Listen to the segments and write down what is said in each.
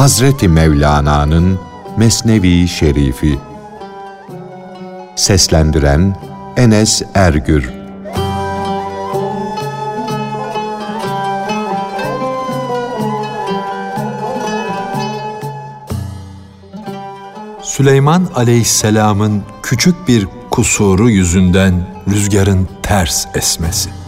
Hazreti Mevlana'nın Mesnevi Şerifi Seslendiren Enes Ergür Süleyman aleyhisselamın küçük bir kusuru yüzünden rüzgarın ters esmesi.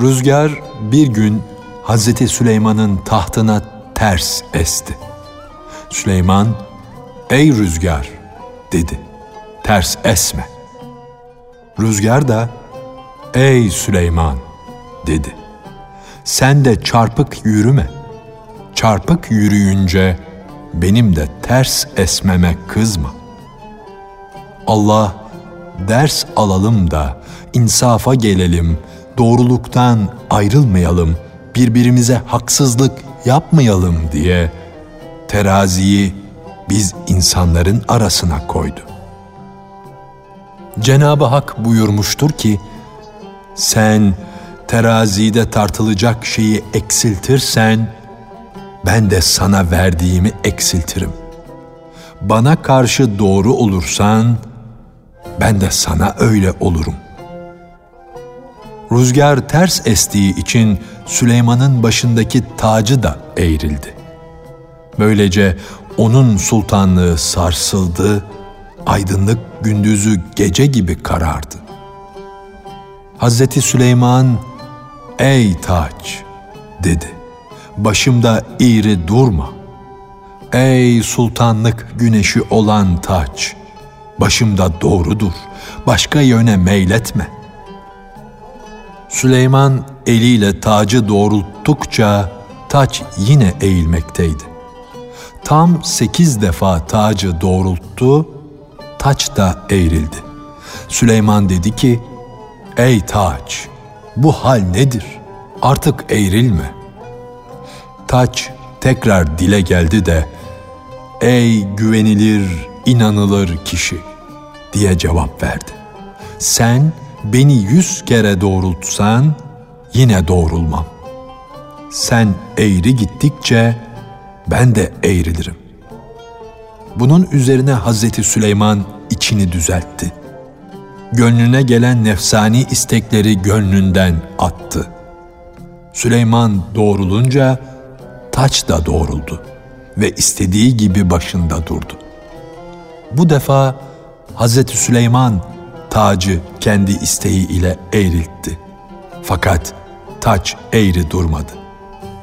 Rüzgar bir gün Hazreti Süleyman'ın tahtına ters esti. Süleyman, ''Ey rüzgar'' dedi. ''Ters esme.'' Rüzgar da, ''Ey Süleyman'' dedi. ''Sen de çarpık yürüme. Çarpık yürüyünce benim de ters esmeme kızma. Allah ders alalım da insafa gelelim, doğruluktan ayrılmayalım, birbirimize haksızlık yapmayalım diye teraziyi biz insanların arasına koydu. Cenab-ı Hak buyurmuştur ki, sen terazide tartılacak şeyi eksiltirsen, ben de sana verdiğimi eksiltirim. Bana karşı doğru olursan, ben de sana öyle olurum. Rüzgar ters estiği için Süleyman'ın başındaki tacı da eğrildi. Böylece onun sultanlığı sarsıldı, aydınlık gündüzü gece gibi karardı. Hazreti Süleyman, ''Ey taç!'' dedi. ''Başımda eğri durma. Ey sultanlık güneşi olan taç! Başımda doğrudur, başka yöne meyletme.'' Süleyman eliyle tacı doğrulttukça taç yine eğilmekteydi. Tam sekiz defa tacı doğrulttu, taç da eğrildi. Süleyman dedi ki, Ey taç, bu hal nedir? Artık eğrilme. Taç tekrar dile geldi de, Ey güvenilir, inanılır kişi diye cevap verdi. Sen beni yüz kere doğrultsan yine doğrulmam. Sen eğri gittikçe ben de eğrilirim. Bunun üzerine Hazreti Süleyman içini düzeltti. Gönlüne gelen nefsani istekleri gönlünden attı. Süleyman doğrulunca taç da doğruldu ve istediği gibi başında durdu. Bu defa Hazreti Süleyman tacı kendi isteği ile eğriltti. Fakat taç eğri durmadı.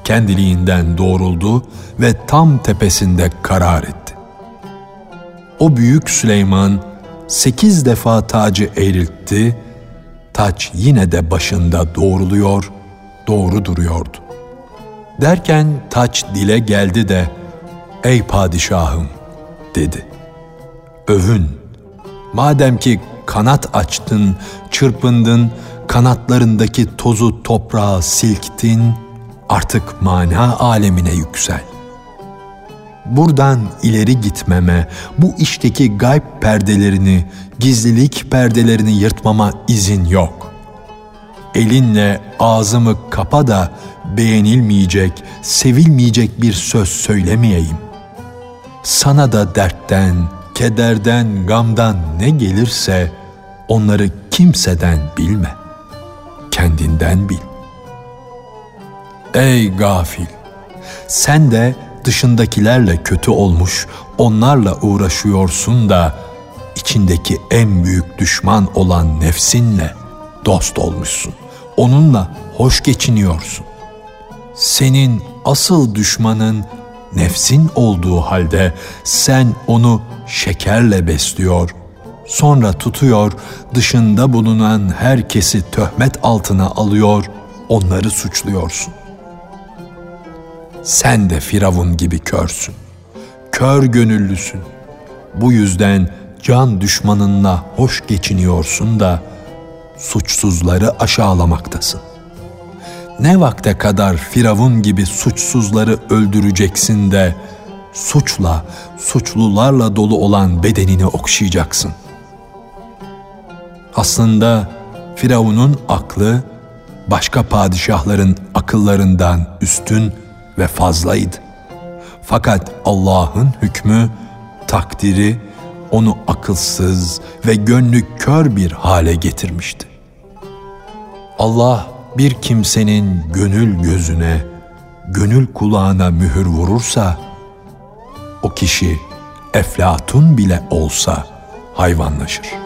Kendiliğinden doğruldu ve tam tepesinde karar etti. O büyük Süleyman sekiz defa tacı eğriltti, taç yine de başında doğruluyor, doğru duruyordu. Derken taç dile geldi de, ''Ey padişahım'' dedi. ''Övün, madem ki kanat açtın, çırpındın, kanatlarındaki tozu toprağa silktin, artık mana alemine yüksel. Buradan ileri gitmeme, bu işteki gayb perdelerini, gizlilik perdelerini yırtmama izin yok. Elinle ağzımı kapa da beğenilmeyecek, sevilmeyecek bir söz söylemeyeyim. Sana da dertten, kederden, gamdan ne gelirse onları kimseden bilme. Kendinden bil. Ey gafil! Sen de dışındakilerle kötü olmuş, onlarla uğraşıyorsun da içindeki en büyük düşman olan nefsinle dost olmuşsun. Onunla hoş geçiniyorsun. Senin asıl düşmanın nefsin olduğu halde sen onu şekerle besliyor, sonra tutuyor, dışında bulunan herkesi töhmet altına alıyor, onları suçluyorsun. Sen de Firavun gibi körsün. Kör gönüllüsün. Bu yüzden can düşmanınla hoş geçiniyorsun da suçsuzları aşağılamaktasın. Ne vakte kadar Firavun gibi suçsuzları öldüreceksin de suçla, suçlularla dolu olan bedenini okşayacaksın. Aslında Firavun'un aklı başka padişahların akıllarından üstün ve fazlaydı. Fakat Allah'ın hükmü, takdiri onu akılsız ve gönlü kör bir hale getirmişti. Allah bir kimsenin gönül gözüne, gönül kulağına mühür vurursa, o kişi eflatun bile olsa hayvanlaşır.''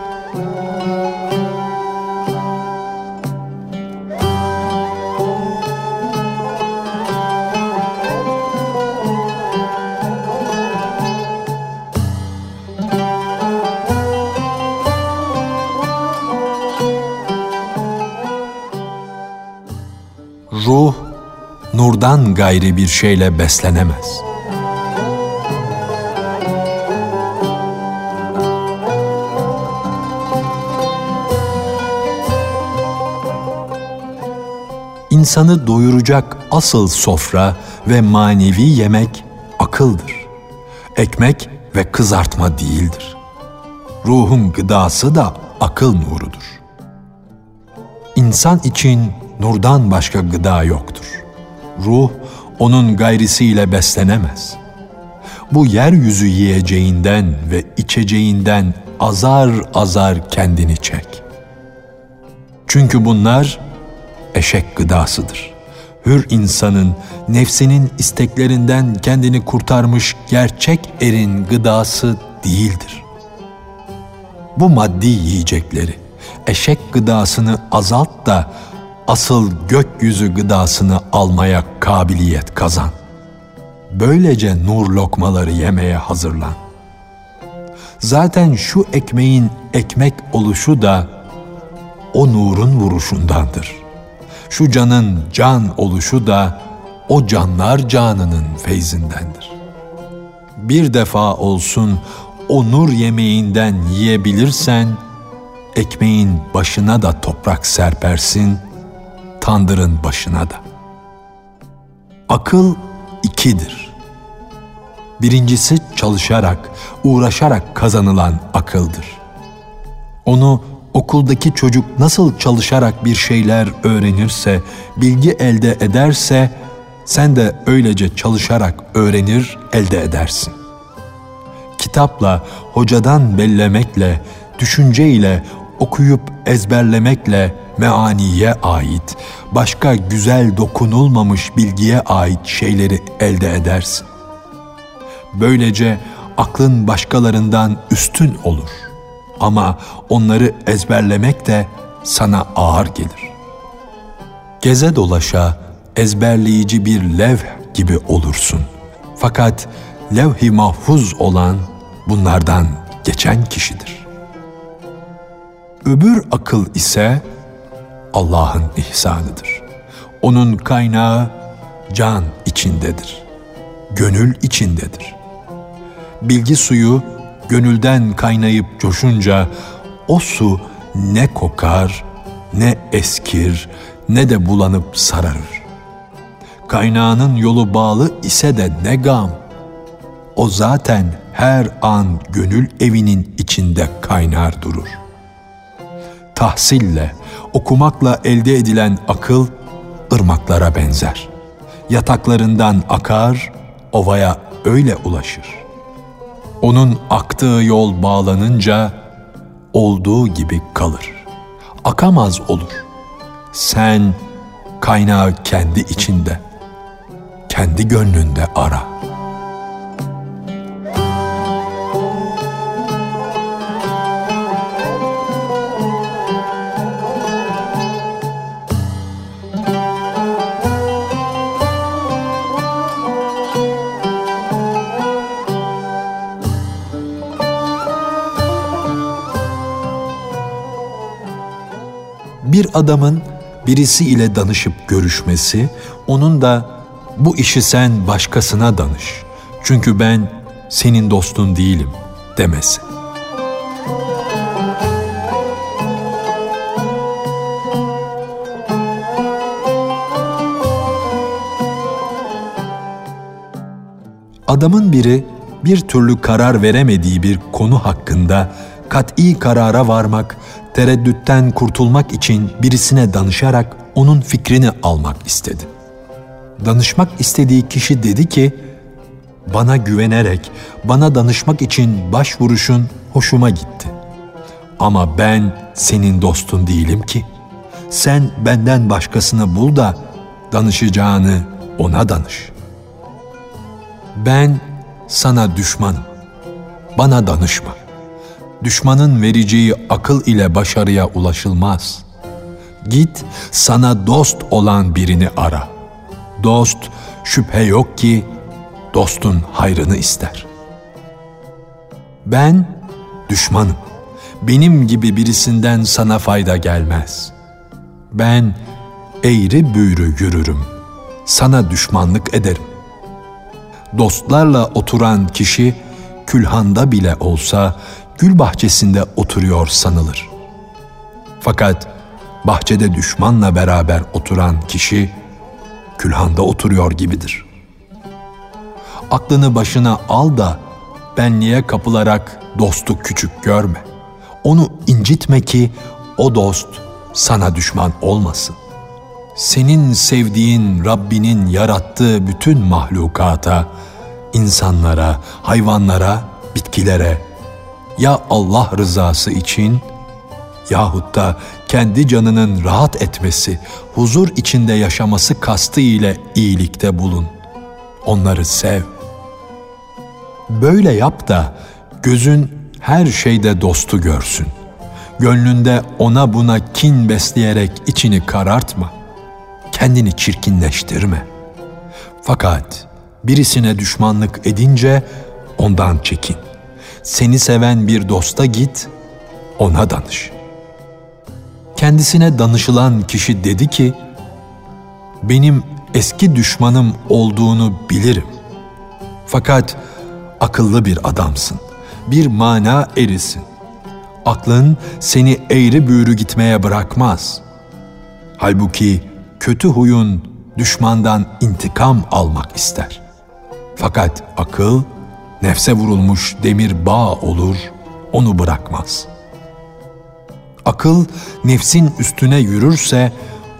Nurdan gayri bir şeyle beslenemez. İnsanı doyuracak asıl sofra ve manevi yemek akıldır. Ekmek ve kızartma değildir. Ruhun gıdası da akıl nurudur. İnsan için nurdan başka gıda yoktur. Ruh onun gayrisiyle beslenemez. Bu yeryüzü yiyeceğinden ve içeceğinden azar azar kendini çek. Çünkü bunlar eşek gıdasıdır. Hür insanın nefsinin isteklerinden kendini kurtarmış gerçek erin gıdası değildir. Bu maddi yiyecekleri, eşek gıdasını azalt da asıl gökyüzü gıdasını almaya kabiliyet kazan. Böylece nur lokmaları yemeye hazırlan. Zaten şu ekmeğin ekmek oluşu da o nurun vuruşundandır. Şu canın can oluşu da o canlar canının feyzindendir. Bir defa olsun o nur yemeğinden yiyebilirsen, ekmeğin başına da toprak serpersin.'' Tandırın başına da. Akıl ikidir. Birincisi çalışarak, uğraşarak kazanılan akıldır. Onu okuldaki çocuk nasıl çalışarak bir şeyler öğrenirse, bilgi elde ederse, sen de öylece çalışarak öğrenir, elde edersin. Kitapla, hocadan bellemekle, düşünceyle, okuyup ezberlemekle, meaniye ait, başka güzel dokunulmamış bilgiye ait şeyleri elde edersin. Böylece aklın başkalarından üstün olur. Ama onları ezberlemek de sana ağır gelir. Geze dolaşa ezberleyici bir levh gibi olursun. Fakat levh-i mahfuz olan bunlardan geçen kişidir. Öbür akıl ise Allah'ın ihsanıdır. Onun kaynağı can içindedir. Gönül içindedir. Bilgi suyu gönülden kaynayıp coşunca o su ne kokar, ne eskir, ne de bulanıp sararır. Kaynağının yolu bağlı ise de ne gam. O zaten her an gönül evinin içinde kaynar durur. Tahsille, okumakla elde edilen akıl ırmaklara benzer. Yataklarından akar, ovaya öyle ulaşır. Onun aktığı yol bağlanınca olduğu gibi kalır. Akamaz olur. Sen kaynağı kendi içinde, kendi gönlünde ara.'' Bir adamın birisi ile danışıp görüşmesi, onun da bu işi sen başkasına danış. Çünkü ben senin dostun değilim demesi. Adamın biri bir türlü karar veremediği bir konu hakkında kat'i karara varmak, tereddütten kurtulmak için birisine danışarak onun fikrini almak istedi. Danışmak istediği kişi dedi ki, bana güvenerek, bana danışmak için başvuruşun hoşuma gitti. Ama ben senin dostun değilim ki. Sen benden başkasını bul da danışacağını ona danış. Ben sana düşmanım. Bana danışma. Düşmanın vereceği akıl ile başarıya ulaşılmaz. Git sana dost olan birini ara. Dost şüphe yok ki dostun hayrını ister. Ben düşmanım. Benim gibi birisinden sana fayda gelmez. Ben eğri büğrü yürürüm. Sana düşmanlık ederim. Dostlarla oturan kişi külhanda bile olsa gül bahçesinde oturuyor sanılır. Fakat bahçede düşmanla beraber oturan kişi külhanda oturuyor gibidir. Aklını başına al da benliğe kapılarak dostu küçük görme. Onu incitme ki o dost sana düşman olmasın. Senin sevdiğin Rabbinin yarattığı bütün mahlukata, insanlara, hayvanlara, bitkilere ya Allah rızası için yahut da kendi canının rahat etmesi, huzur içinde yaşaması kastı ile iyilikte bulun. Onları sev. Böyle yap da gözün her şeyde dostu görsün. Gönlünde ona buna kin besleyerek içini karartma. Kendini çirkinleştirme. Fakat birisine düşmanlık edince ondan çekin. Seni seven bir dosta git, ona danış. Kendisine danışılan kişi dedi ki, benim eski düşmanım olduğunu bilirim. Fakat akıllı bir adamsın, bir mana erisin. Aklın seni eğri büğrü gitmeye bırakmaz. Halbuki kötü huyun düşmandan intikam almak ister. Fakat akıl nefse vurulmuş demir bağ olur, onu bırakmaz. Akıl nefsin üstüne yürürse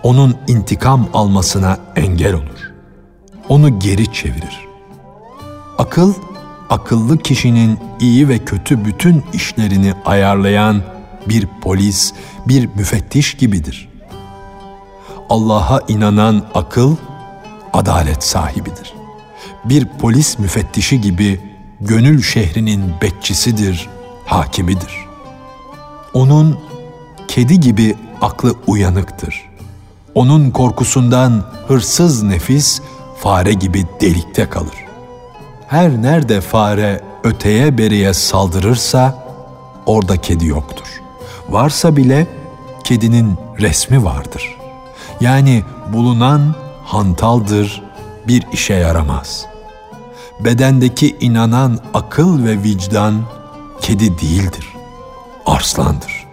onun intikam almasına engel olur. Onu geri çevirir. Akıl akıllı kişinin iyi ve kötü bütün işlerini ayarlayan bir polis, bir müfettiş gibidir. Allah'a inanan akıl adalet sahibidir. Bir polis müfettişi gibi gönül şehrinin bekçisidir, hakimidir. Onun kedi gibi aklı uyanıktır. Onun korkusundan hırsız nefis fare gibi delikte kalır. Her nerede fare öteye beriye saldırırsa orada kedi yoktur. Varsa bile kedinin resmi vardır. Yani bulunan hantaldır, bir işe yaramaz. Bedendeki inanan akıl ve vicdan kedi değildir, arslandır.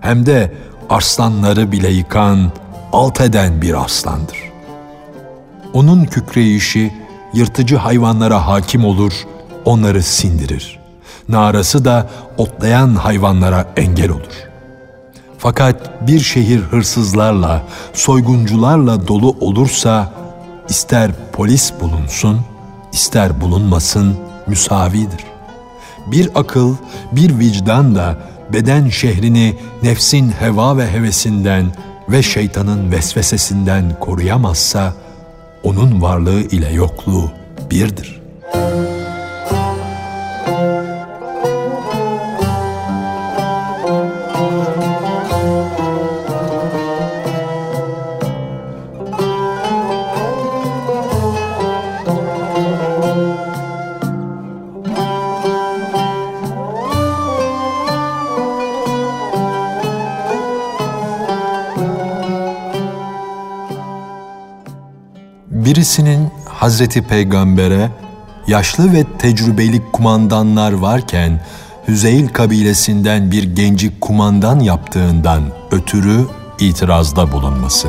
Hem de arslanları bile yıkan, alt eden bir arslandır. Onun kükreyişi yırtıcı hayvanlara hakim olur, onları sindirir. Narası da otlayan hayvanlara engel olur. Fakat bir şehir hırsızlarla, soyguncularla dolu olursa ister polis bulunsun, ister bulunmasın müsavidir. Bir akıl, bir vicdan da beden şehrini nefsin heva ve hevesinden ve şeytanın vesvesesinden koruyamazsa, onun varlığı ile yokluğu birdir.'' Birisinin Hazreti Peygamber'e yaşlı ve tecrübeli kumandanlar varken Hüzeyl kabilesinden bir genci kumandan yaptığından ötürü itirazda bulunması.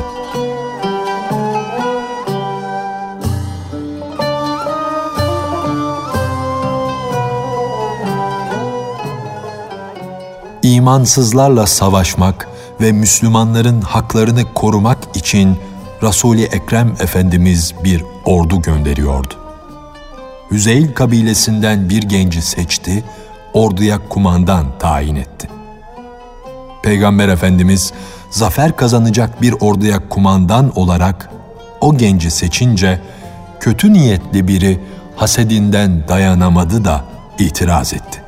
imansızlarla savaşmak ve Müslümanların haklarını korumak için Resul-i Ekrem Efendimiz bir ordu gönderiyordu. Hüzeyl kabilesinden bir genci seçti, orduya kumandan tayin etti. Peygamber Efendimiz zafer kazanacak bir orduya kumandan olarak o genci seçince kötü niyetli biri hasedinden dayanamadı da itiraz etti.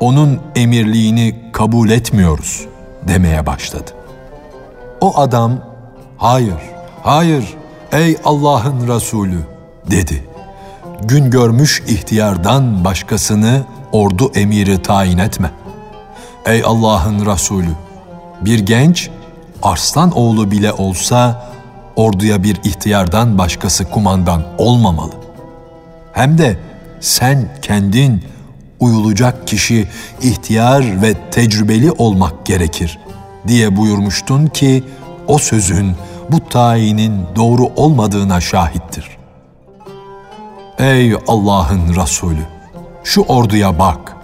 Onun emirliğini kabul etmiyoruz demeye başladı. O adam, hayır, hayır ey Allah'ın Resulü dedi. Gün görmüş ihtiyardan başkasını ordu emiri tayin etme. Ey Allah'ın Resulü, bir genç arslan oğlu bile olsa orduya bir ihtiyardan başkası kumandan olmamalı. Hem de sen kendin uyulacak kişi ihtiyar ve tecrübeli olmak gerekir diye buyurmuştun ki o sözün bu tayinin doğru olmadığına şahittir. Ey Allah'ın Resulü! Şu orduya bak.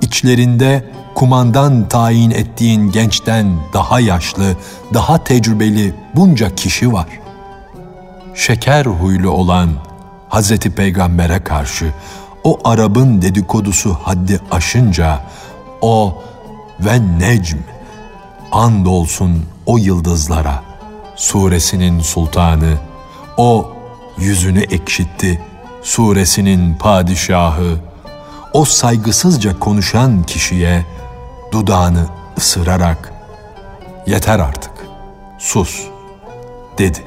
İçlerinde kumandan tayin ettiğin gençten daha yaşlı, daha tecrübeli bunca kişi var. Şeker huylu olan Hazreti Peygamber'e karşı o Arap'ın dedikodusu haddi aşınca o ve necm andolsun o yıldızlara suresinin sultanı o yüzünü ekşitti suresinin padişahı o saygısızca konuşan kişiye dudağını ısırarak yeter artık sus dedi.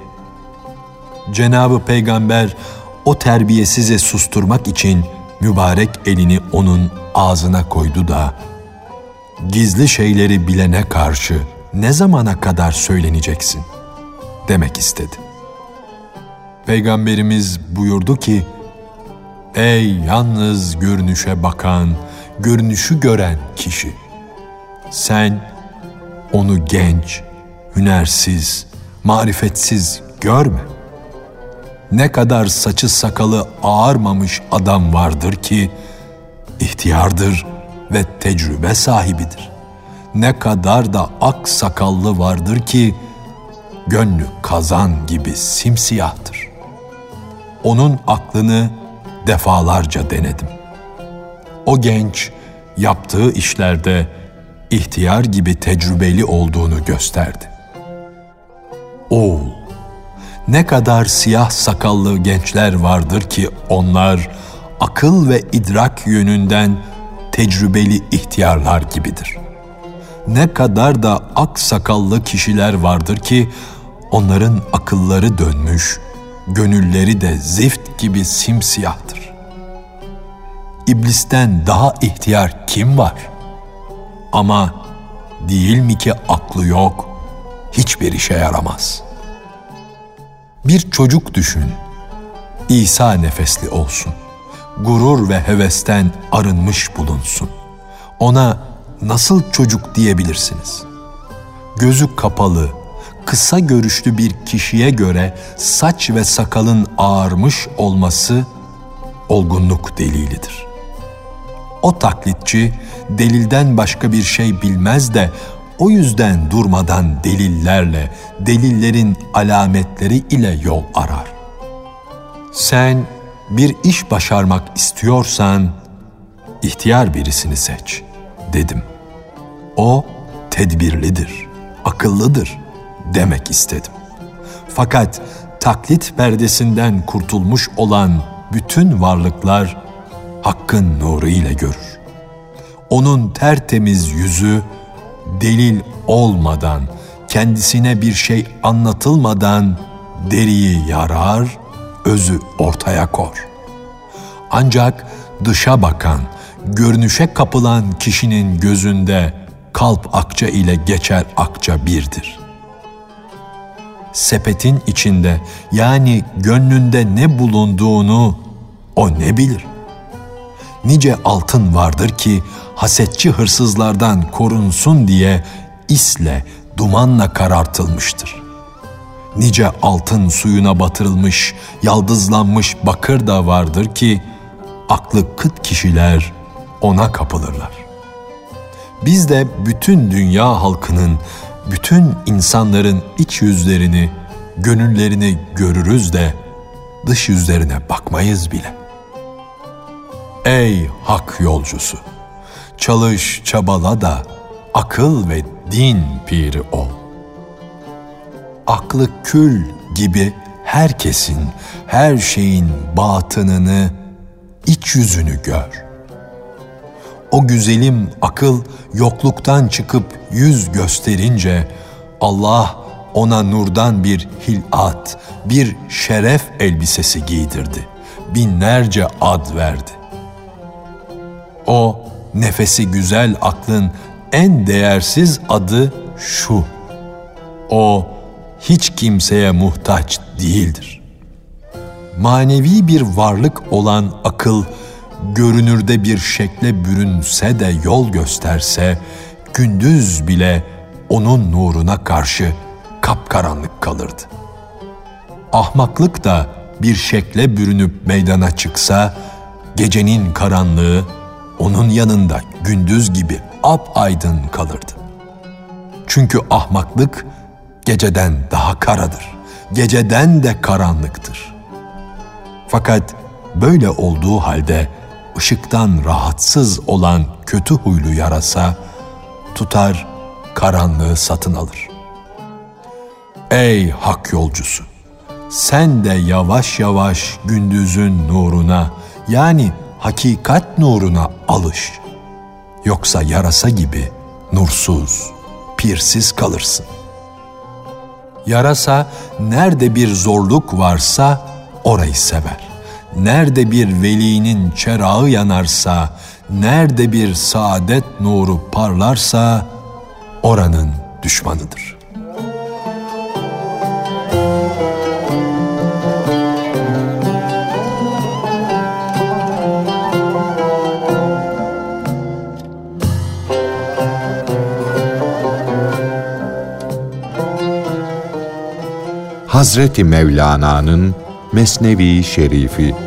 Cenabı Peygamber o terbiyesize susturmak için mübarek elini onun ağzına koydu da gizli şeyleri bilene karşı ne zamana kadar söyleneceksin demek istedi. Peygamberimiz buyurdu ki, Ey yalnız görünüşe bakan, görünüşü gören kişi! Sen onu genç, hünersiz, marifetsiz görme. Ne kadar saçı sakalı ağarmamış adam vardır ki, ihtiyardır ve tecrübe sahibidir. Ne kadar da ak sakallı vardır ki, gönlü kazan gibi simsiyahtır. Onun aklını defalarca denedim. O genç yaptığı işlerde ihtiyar gibi tecrübeli olduğunu gösterdi. Oğul, ne kadar siyah sakallı gençler vardır ki onlar akıl ve idrak yönünden tecrübeli ihtiyarlar gibidir. Ne kadar da ak sakallı kişiler vardır ki onların akılları dönmüş, gönülleri de zift gibi simsiyahtır. İblisten daha ihtiyar kim var? Ama değil mi ki aklı yok, hiçbir işe yaramaz. Bir çocuk düşün, İsa nefesli olsun, gurur ve hevesten arınmış bulunsun. Ona nasıl çocuk diyebilirsiniz? Gözü kapalı, kısa görüşlü bir kişiye göre saç ve sakalın ağarmış olması olgunluk delilidir. O taklitçi delilden başka bir şey bilmez de o yüzden durmadan delillerle, delillerin alametleri ile yol arar. Sen bir iş başarmak istiyorsan ihtiyar birisini seç dedim. O tedbirlidir, akıllıdır demek istedim. Fakat taklit perdesinden kurtulmuş olan bütün varlıklar hakkın nuru ile görür. Onun tertemiz yüzü delil olmadan, kendisine bir şey anlatılmadan deriyi yarar, özü ortaya kor. Ancak dışa bakan, görünüşe kapılan kişinin gözünde kalp akça ile geçer akça birdir.'' sepetin içinde yani gönlünde ne bulunduğunu o ne bilir? Nice altın vardır ki hasetçi hırsızlardan korunsun diye isle, dumanla karartılmıştır. Nice altın suyuna batırılmış, yaldızlanmış bakır da vardır ki aklı kıt kişiler ona kapılırlar. Biz de bütün dünya halkının, bütün insanların iç yüzlerini, gönüllerini görürüz de dış yüzlerine bakmayız bile. Ey hak yolcusu! Çalış, çabala da akıl ve din piri ol. Aklı kül gibi herkesin, her şeyin batınını, iç yüzünü gör. O güzelim akıl yokluktan çıkıp yüz gösterince Allah ona nurdan bir hilat, bir şeref elbisesi giydirdi. Binlerce ad verdi. O nefesi güzel aklın en değersiz adı şu. O hiç kimseye muhtaç değildir. Manevi bir varlık olan akıl, görünürde bir şekle bürünse de yol gösterse, gündüz bile onun nuruna karşı kapkaranlık kalırdı. Ahmaklık da bir şekle bürünüp meydana çıksa, gecenin karanlığı onun yanında gündüz gibi ap aydın kalırdı. Çünkü ahmaklık geceden daha karadır. Geceden de karanlıktır. Fakat böyle olduğu halde ışıktan rahatsız olan kötü huylu yarasa tutar karanlığı satın alır. Ey hak yolcusu! Sen de yavaş yavaş gündüzün nuruna yani hakikat nuruna alış. Yoksa yarasa gibi nursuz, pirsiz kalırsın. Yarasa nerede bir zorluk varsa orayı sever. Nerede bir velinin çerağı yanarsa, nerede bir saadet nuru parlarsa oranın düşmanıdır.'' Hazreti Mevlana'nın Mesnevi Şerifi